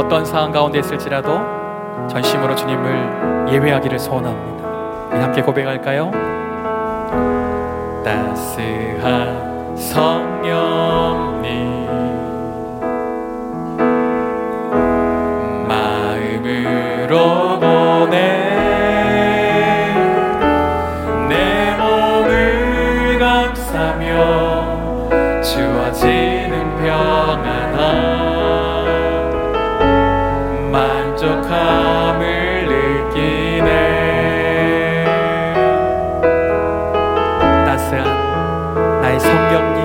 어떤 상황 가운데 있을지라도 전심으로 주님을 예배하기를 소원합니다. 함께 고백할까요? 따스한 성령님 마음으로 보내 내 몸을 감싸며 주어지는 평안함 부족함을 느끼네. 따스한 나의 성경님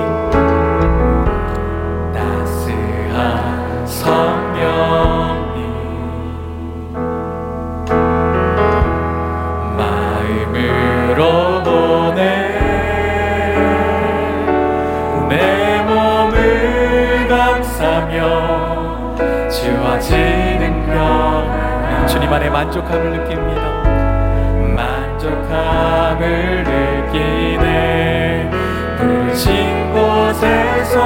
따스한 성경님 마음으로 보내 내 몸을 감싸며 주와 지 주님 안에 만족함을 느낍니다. 만족함을 느끼네 그 부르신 곳에서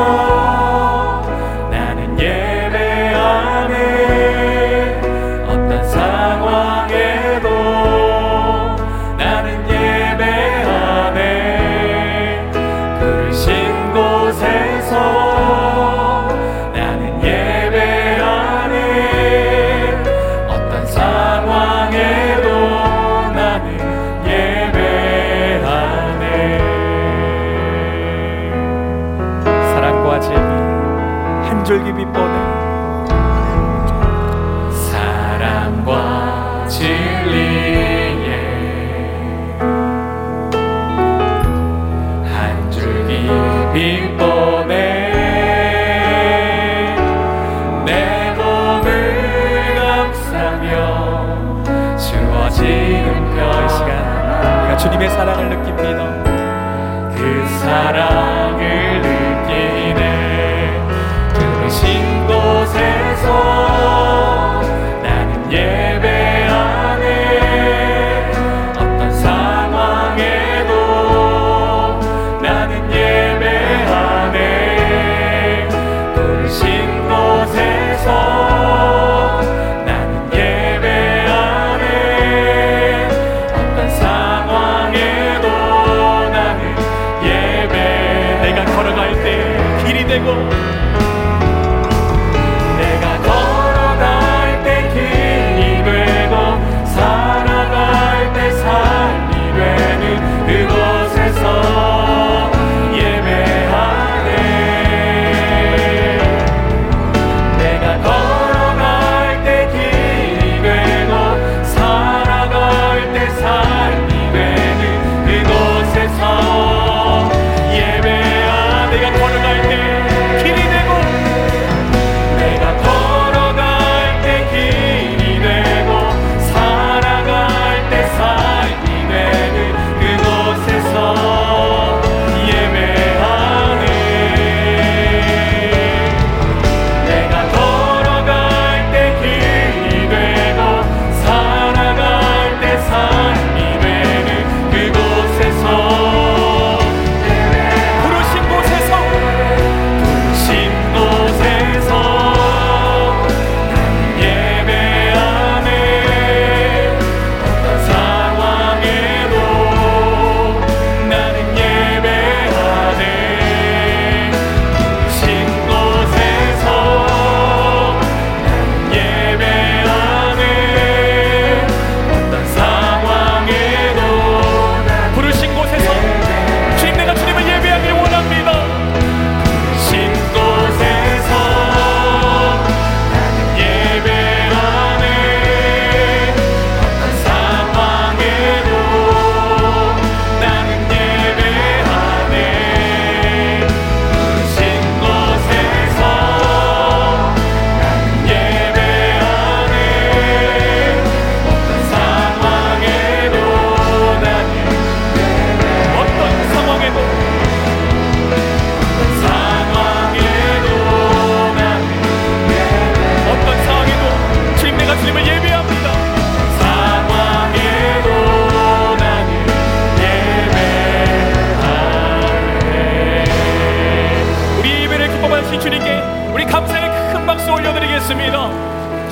tonight, man.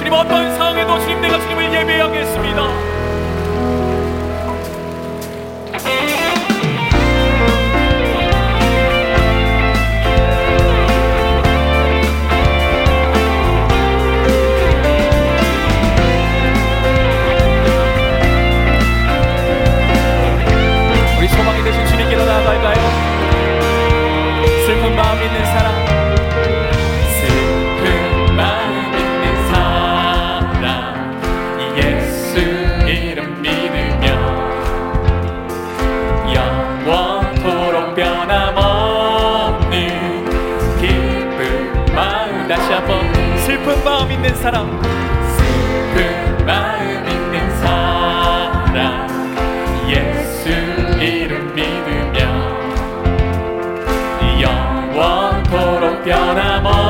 주님 어떤 상황에도 주님 내가 주님을 예배하겠습니다. 우리 소망이 되신 주님께로 나아갈까요? 슬픈 마음 있는 사람 사람 슬픈 그 마음 있는 사람 예수 이름 믿으며 영원토록 변함없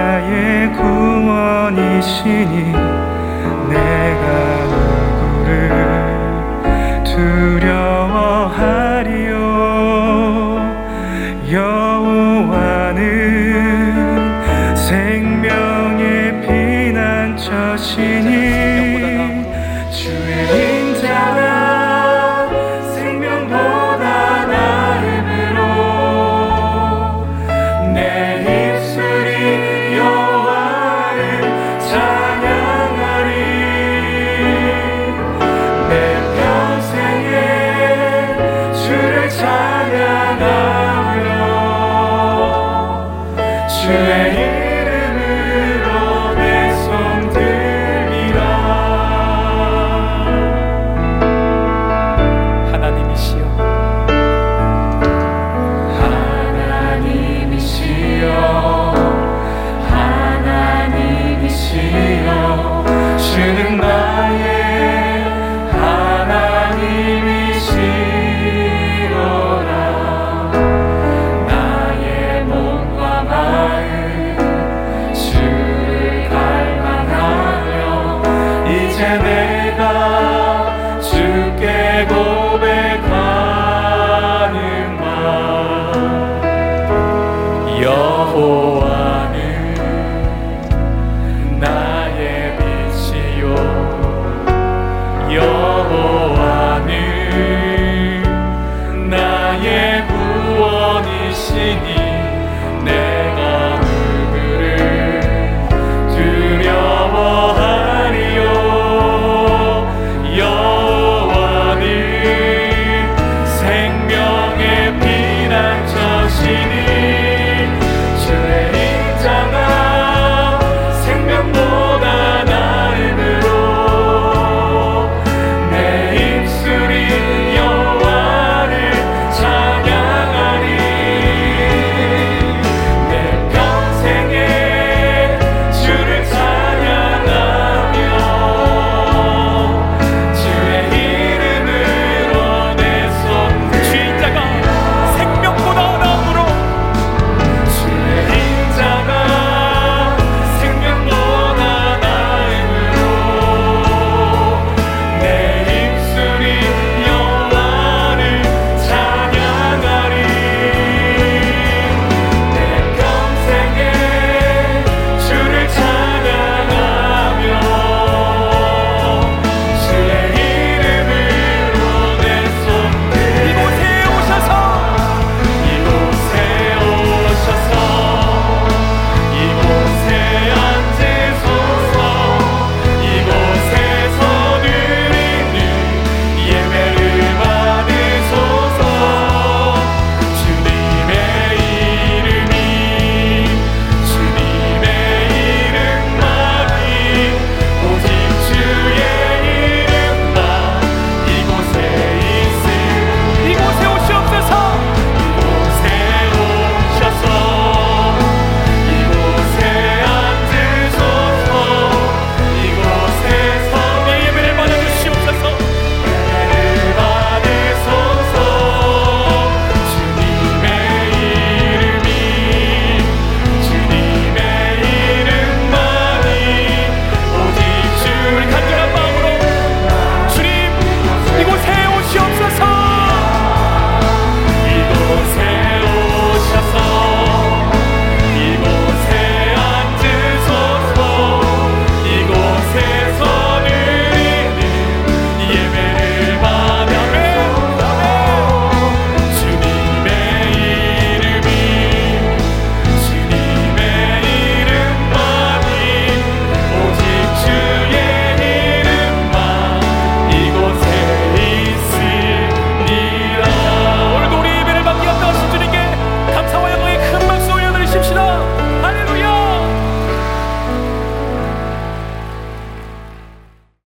나의 구원이시니 내가 누구를 두려워하